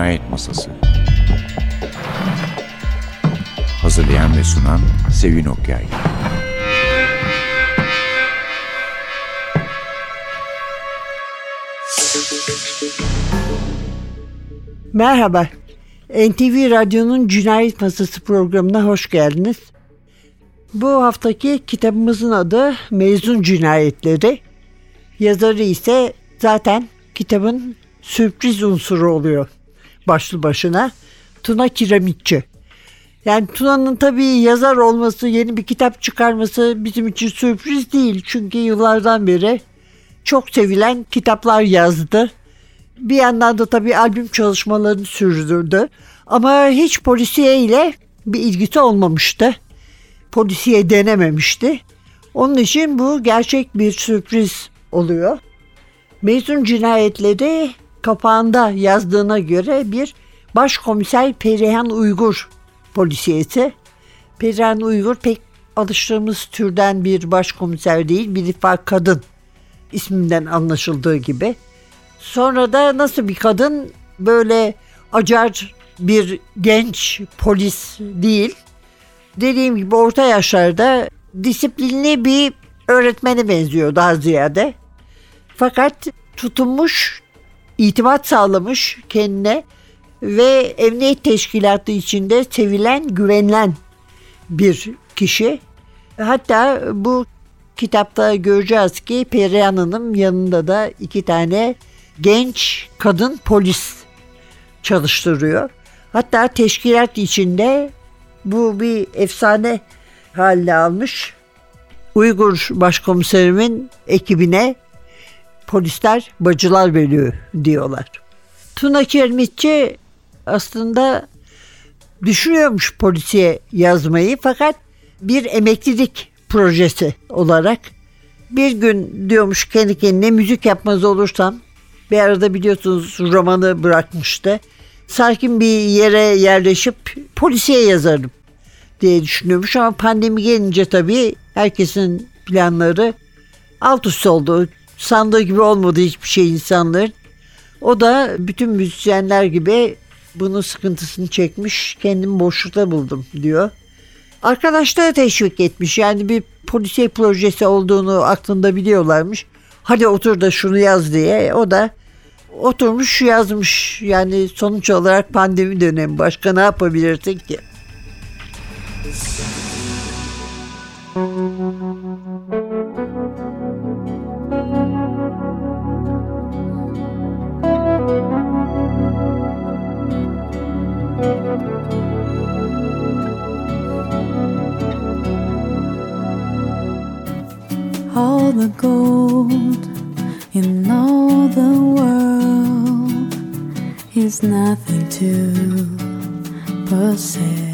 Cinayet Masası Hazırlayan ve sunan Sevin Okyay Merhaba, NTV Radyo'nun Cinayet Masası programına hoş geldiniz. Bu haftaki kitabımızın adı Mezun Cinayetleri. Yazarı ise zaten kitabın sürpriz unsuru oluyor başlı başına. Tuna Kiremitçi. Yani Tuna'nın tabii yazar olması, yeni bir kitap çıkarması bizim için sürpriz değil. Çünkü yıllardan beri çok sevilen kitaplar yazdı. Bir yandan da tabii albüm çalışmalarını sürdürdü. Ama hiç polisiye ile bir ilgisi olmamıştı. Polisiye denememişti. Onun için bu gerçek bir sürpriz oluyor. Mezun cinayetleri kapağında yazdığına göre bir başkomiser Perihan Uygur polisiyeti. Perihan Uygur pek alıştığımız türden bir başkomiser değil, bir defa kadın isminden anlaşıldığı gibi. Sonra da nasıl bir kadın böyle acar bir genç polis değil. Dediğim gibi orta yaşlarda disiplinli bir öğretmene benziyor daha ziyade. Fakat tutunmuş, itibat sağlamış kendine ve emniyet teşkilatı içinde sevilen, güvenilen bir kişi. Hatta bu kitapta göreceğiz ki Perihan Hanım yanında da iki tane genç kadın polis çalıştırıyor. Hatta teşkilat içinde bu bir efsane haline almış. Uygur başkomiserimin ekibine polisler bacılar veriyor diyorlar. Tuna Kermitçi aslında düşünüyormuş polisiye yazmayı fakat bir emeklilik projesi olarak bir gün diyormuş kendi kendine müzik yapmaz olursam bir arada biliyorsunuz romanı bırakmıştı. Sakin bir yere yerleşip polisiye yazarım diye düşünüyormuş ama pandemi gelince tabii herkesin planları alt üst oldu. Sandığı gibi olmadı hiçbir şey insanların. O da bütün müzisyenler gibi bunun sıkıntısını çekmiş. Kendimi boşlukta buldum diyor. Arkadaşları teşvik etmiş. Yani bir polisiye projesi olduğunu aklında biliyorlarmış. Hadi otur da şunu yaz diye. O da oturmuş yazmış. Yani sonuç olarak pandemi dönemi. Başka ne yapabilirsin ki? All the gold in all the world is nothing to possess.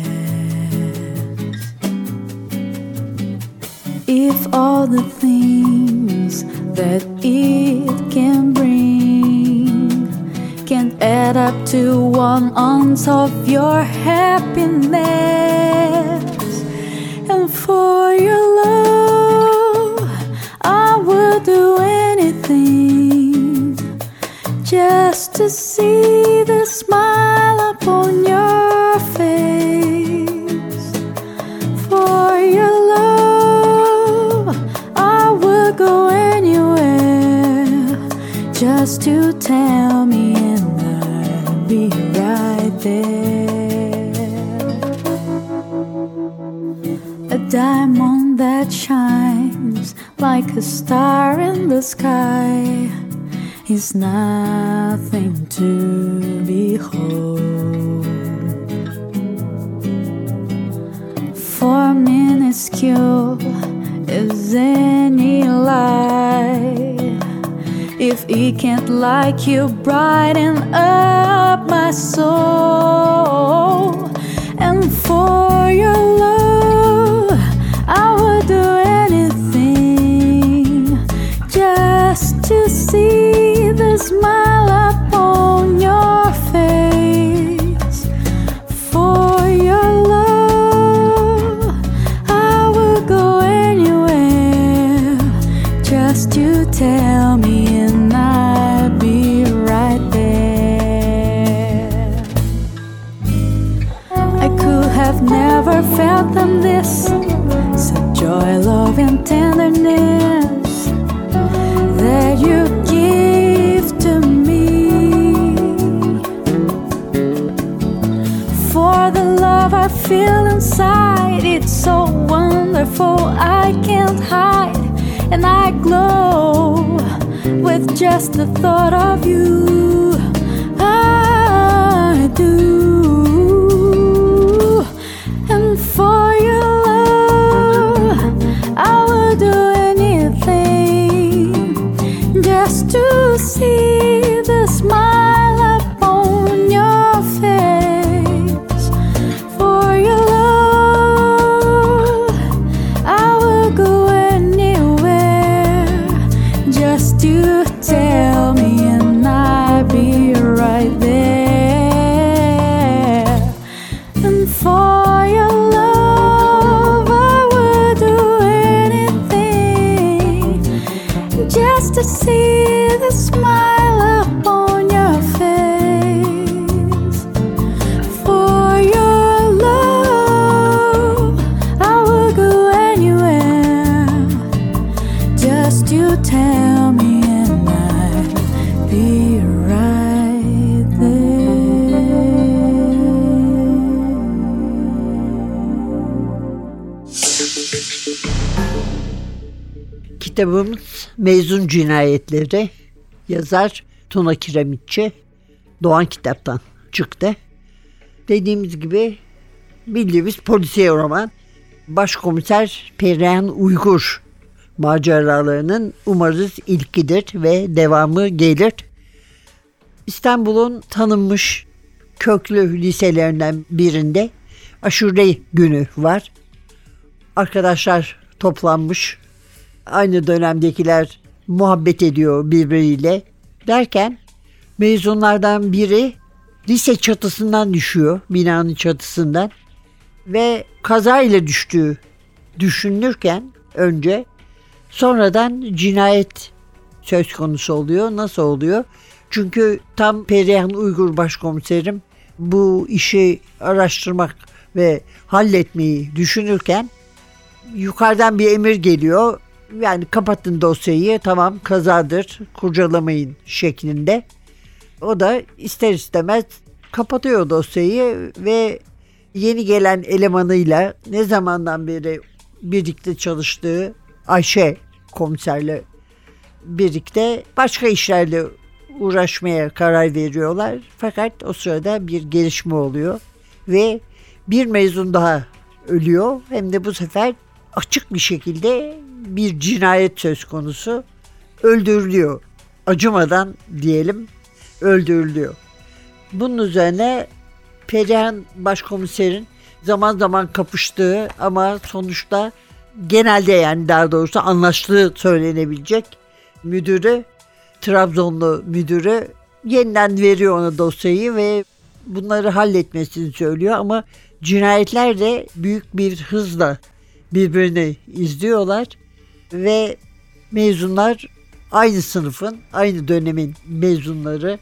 If all the things that it can bring add up to one ounce of your happiness, minuscule is any lie. If it can't like you, brighten up my soul. And for your never felt them this. Such joy, love, and tenderness that you give to me. For the love I feel inside, it's so wonderful, I can't hide, and I glow with just the thought of you. See Kitabımız Mezun Cinayetleri. Yazar Tuna Kiremitçi. Doğan Kitap'tan çıktı. Dediğimiz gibi bildiğimiz polisiye roman. Başkomiser Perihan Uygur maceralarının umarız ilkidir ve devamı gelir. İstanbul'un tanınmış köklü liselerinden birinde aşure günü var. Arkadaşlar toplanmış. Aynı dönemdekiler muhabbet ediyor birbiriyle. Derken mezunlardan biri lise çatısından düşüyor. Binanın çatısından. Ve kazayla düştüğü düşünülürken önce sonradan cinayet söz konusu oluyor. Nasıl oluyor? Çünkü tam Perihan Uygur başkomiserim bu işi araştırmak ve halletmeyi düşünürken yukarıdan bir emir geliyor. Yani kapatın dosyayı tamam kazadır kurcalamayın şeklinde. O da ister istemez kapatıyor dosyayı ve yeni gelen elemanıyla ne zamandan beri birlikte çalıştığı Ayşe komiserle birlikte başka işlerle uğraşmaya karar veriyorlar. Fakat o sırada bir gelişme oluyor ve bir mezun daha ölüyor. Hem de bu sefer açık bir şekilde bir cinayet söz konusu öldürülüyor. Acımadan diyelim öldürülüyor. Bunun üzerine Perihan başkomiserin zaman zaman kapıştığı ama sonuçta genelde yani daha doğrusu anlaştığı söylenebilecek müdürü Trabzonlu müdürü yeniden veriyor ona dosyayı ve bunları halletmesini söylüyor ama cinayetler de büyük bir hızla birbirini izliyorlar ve mezunlar aynı sınıfın, aynı dönemin mezunları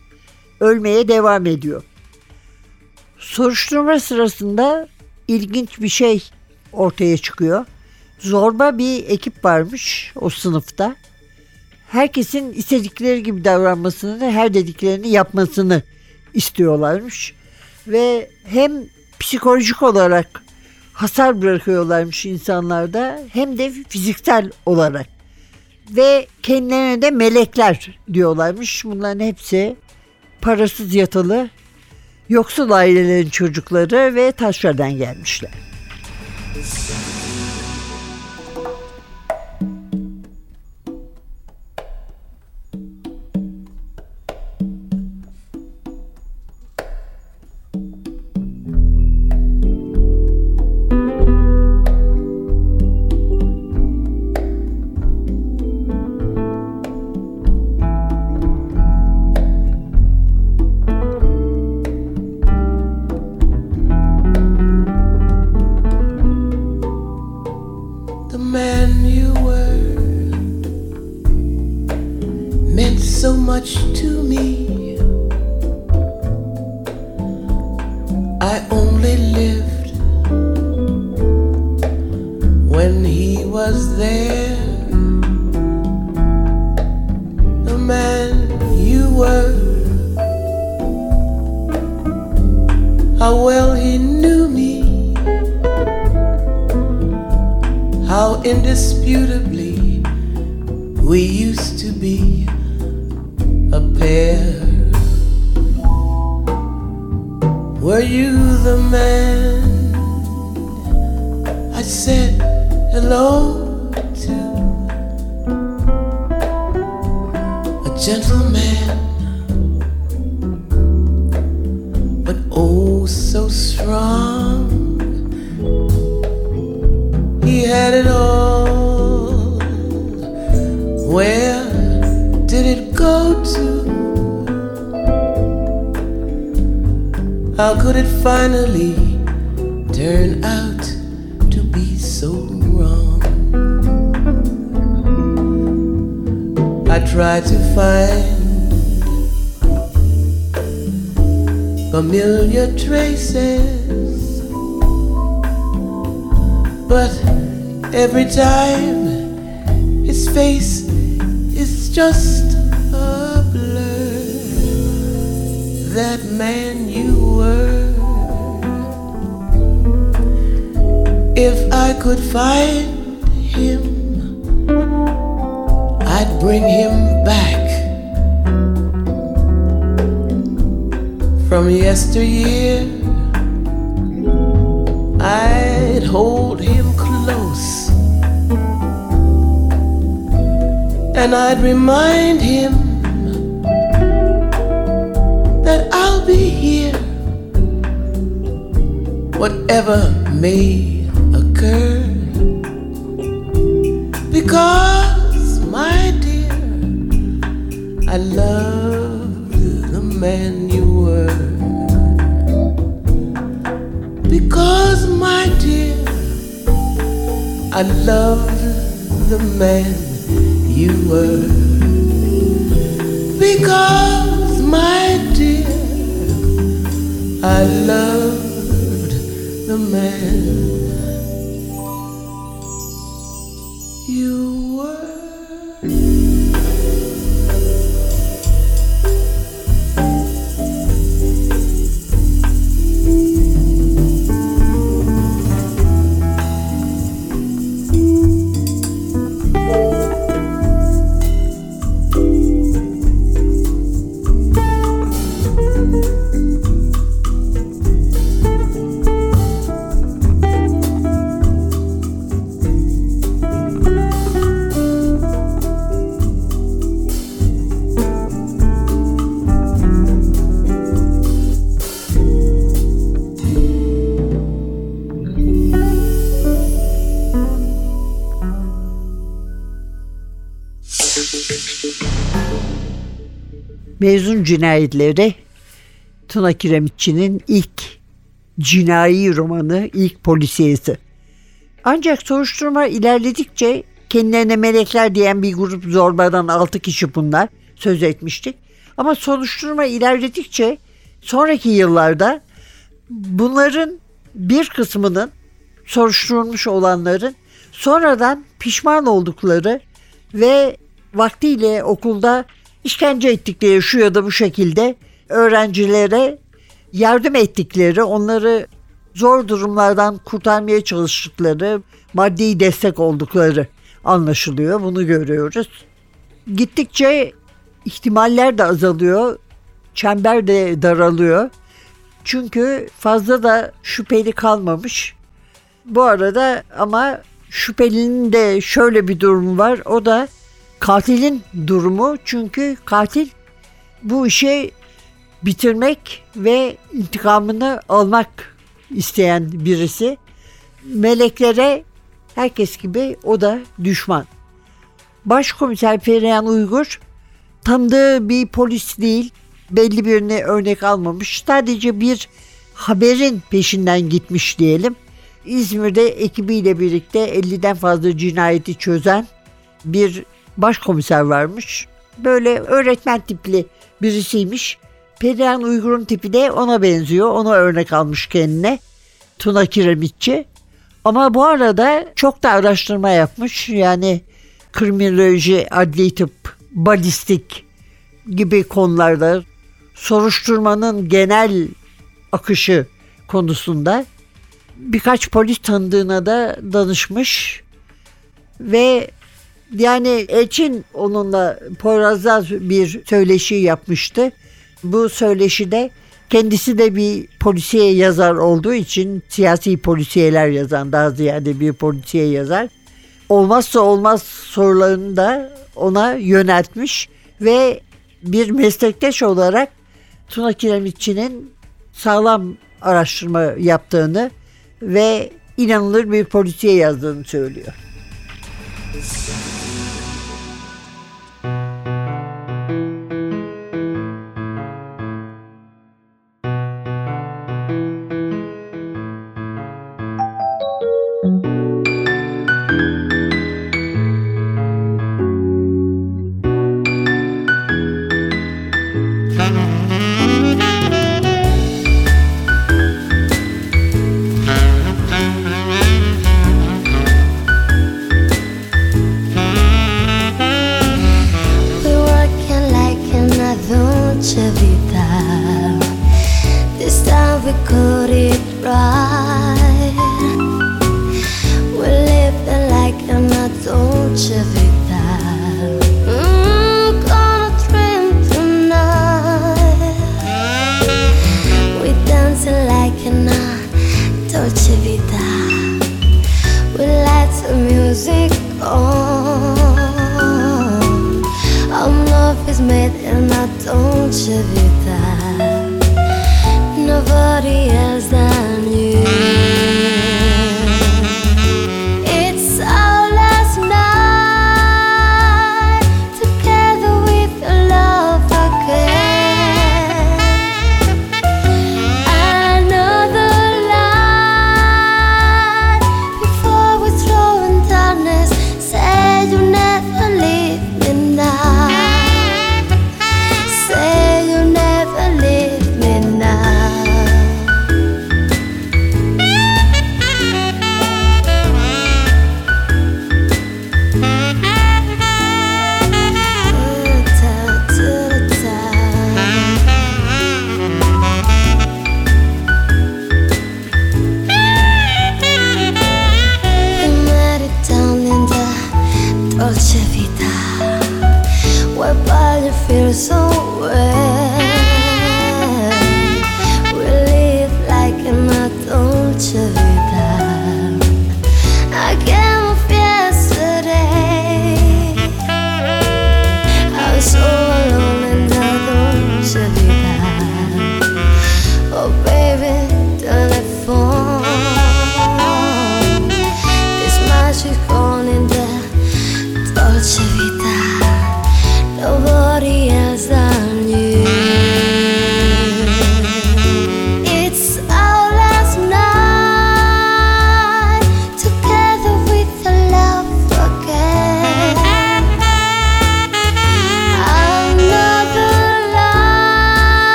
ölmeye devam ediyor. Soruşturma sırasında ilginç bir şey ortaya çıkıyor. Zorba bir ekip varmış o sınıfta. Herkesin istedikleri gibi davranmasını, her dediklerini yapmasını istiyorlarmış. Ve hem psikolojik olarak hasar bırakıyorlarmış insanlarda hem de fiziksel olarak. Ve kendilerine de melekler diyorlarmış. Bunların hepsi parasız yatılı yoksul ailelerin çocukları ve taşradan gelmişler. Were. How well he knew me, how indisputably we used to be a pair. Were you the man I said hello did it go to? How could it finally turn out to be so wrong? I tried to find familiar traces, but every time his face just a blur. That man you were. If I could find him, I'd bring him back from yesteryear. I'd hold him and I'd remind him that I'll be here, whatever may occur. Because, my dear, I loved the man you were. Because, my dear, I loved the man you were. Because, my dear, I loved the man Mezun cinayetleri Tuna Kiremitçi'nin ilk cinayi romanı, ilk polisiyesi. Ancak soruşturma ilerledikçe kendilerine melekler diyen bir grup zorbadan 6 kişi bunlar söz etmiştik. Ama soruşturma ilerledikçe sonraki yıllarda bunların bir kısmının soruşturulmuş olanların sonradan pişman oldukları ve vaktiyle okulda işkence ettikleri şu ya da bu şekilde öğrencilere yardım ettikleri, onları zor durumlardan kurtarmaya çalıştıkları, maddi destek oldukları anlaşılıyor. Bunu görüyoruz. Gittikçe ihtimaller de azalıyor, çember de daralıyor. Çünkü fazla da şüpheli kalmamış. Bu arada ama şüphelinin de şöyle bir durumu var. O da katilin durumu. Çünkü katil bu işi bitirmek ve intikamını almak isteyen birisi. Meleklere herkes gibi o da düşman. Başkomiser Perihan Uygur tanıdığı bir polis değil, belli birini örnek almamış. Sadece bir haberin peşinden gitmiş diyelim. İzmir'de ekibiyle birlikte 50'den fazla cinayeti çözen bir başkomiser varmış. Böyle öğretmen tipli birisiymiş. Perihan Uygur'un tipi de ona benziyor. Ona örnek almış kendine. Tuna Kiremitçi. Ama bu arada çok da araştırma yapmış. Yani kriminoloji, adli tıp, balistik gibi konularda soruşturmanın genel akışı konusunda birkaç polis tanıdığına da danışmış ve yani Elçin onunla Poyraz'la bir söyleşi yapmıştı. Bu söyleşide kendisi de bir polisiye yazar olduğu için siyasi polisiyeler yazan daha ziyade bir polisiye yazar. Olmazsa olmaz sorularını da ona yöneltmiş ve bir meslektaş olarak Tuna Kiremitçi'nin sağlam araştırma yaptığını ve inanılır bir polisiye yazdığını söylüyor. We let the music on. Our love is made in a. Nobody else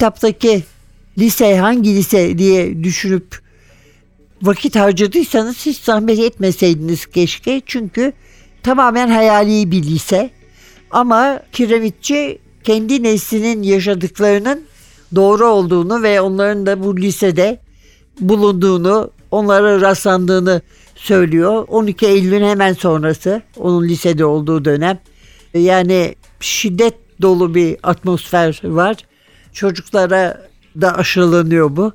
kitaptaki lise hangi lise diye düşünüp vakit harcadıysanız hiç zahmet etmeseydiniz keşke. Çünkü tamamen hayali bir lise. Ama kiremitçi kendi neslinin yaşadıklarının doğru olduğunu ve onların da bu lisede bulunduğunu, onlara rastlandığını söylüyor. 12 Eylül'ün hemen sonrası onun lisede olduğu dönem Yani şiddet dolu bir atmosfer var. Çocuklara da aşılanıyor bu.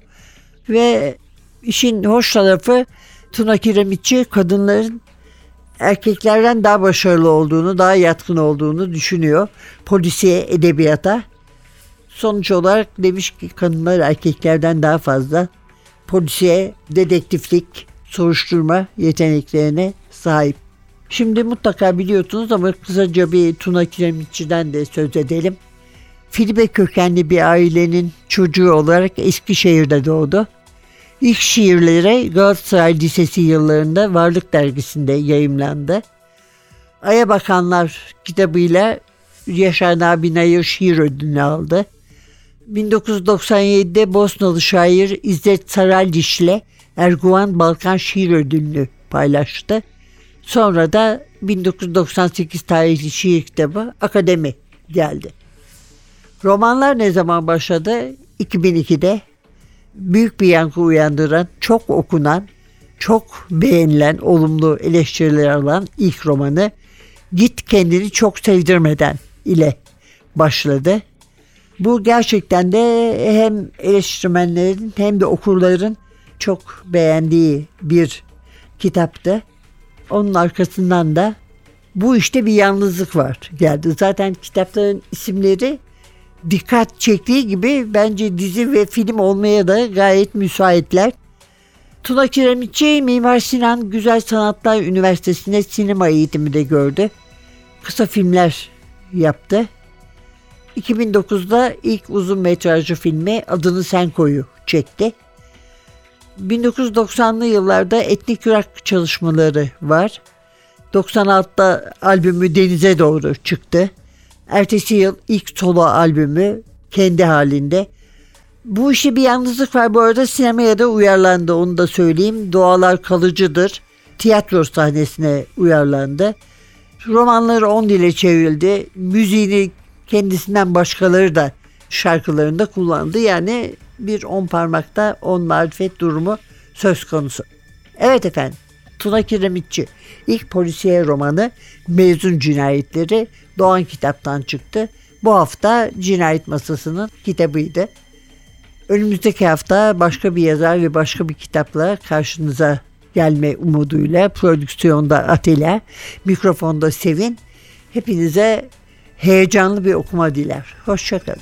Ve işin hoş tarafı Tuna Kiremitçi kadınların erkeklerden daha başarılı olduğunu, daha yatkın olduğunu düşünüyor. Polisiye edebiyata. Sonuç olarak demiş ki kadınlar erkeklerden daha fazla polisiye, dedektiflik, soruşturma yeteneklerine sahip. Şimdi mutlaka biliyorsunuz ama kısaca bir Tuna Kiremitçi'den de söz edelim. Filibe kökenli bir ailenin çocuğu olarak Eskişehir'de doğdu. İlk şiirleri Galatasaray Lisesi yıllarında Varlık Dergisi'nde yayımlandı. Aya Bakanlar kitabıyla Yaşar Nabi Nayır şiir ödülünü aldı. 1997'de Bosnalı şair İzzet Saraldiş ile Erguvan Balkan Şiir Ödülünü paylaştı. Sonra da 1998 tarihli şiir kitabı Akademi geldi. Romanlar ne zaman başladı? 2002'de büyük bir yankı uyandıran, çok okunan, çok beğenilen, olumlu eleştiriler alan ilk romanı Git Kendini Çok Sevdirmeden ile başladı. Bu gerçekten de hem eleştirmenlerin hem de okurların çok beğendiği bir kitaptı. Onun arkasından da bu işte bir yalnızlık var geldi. Zaten kitapların isimleri dikkat çektiği gibi bence dizi ve film olmaya da gayet müsaitler. Tuna Kiremitçi Mimar Sinan Güzel Sanatlar Üniversitesi'nde sinema eğitimi de gördü. Kısa filmler yaptı. 2009'da ilk uzun metrajlı filmi Adını Sen Koyu çekti. 1990'lı yıllarda etnik rock çalışmaları var. 96'da albümü Denize Doğru çıktı. Ertesi yıl ilk solo albümü kendi halinde. Bu işi bir yalnızlık var. Bu arada sinemaya da uyarlandı onu da söyleyeyim. Doğalar kalıcıdır. Tiyatro sahnesine uyarlandı. Romanları 10 dile çevrildi. Müziğini kendisinden başkaları da şarkılarında kullandı. Yani bir on parmakta on marifet durumu söz konusu. Evet efendim. Tuna Kiremitçi ilk polisiye romanı Mezun Cinayetleri Doğan Kitap'tan çıktı. Bu hafta Cinayet Masası'nın kitabıydı. Önümüzdeki hafta başka bir yazar ve başka bir kitapla karşınıza gelme umuduyla prodüksiyonda Atilla, mikrofonda Sevin. Hepinize heyecanlı bir okuma diler. Hoşçakalın.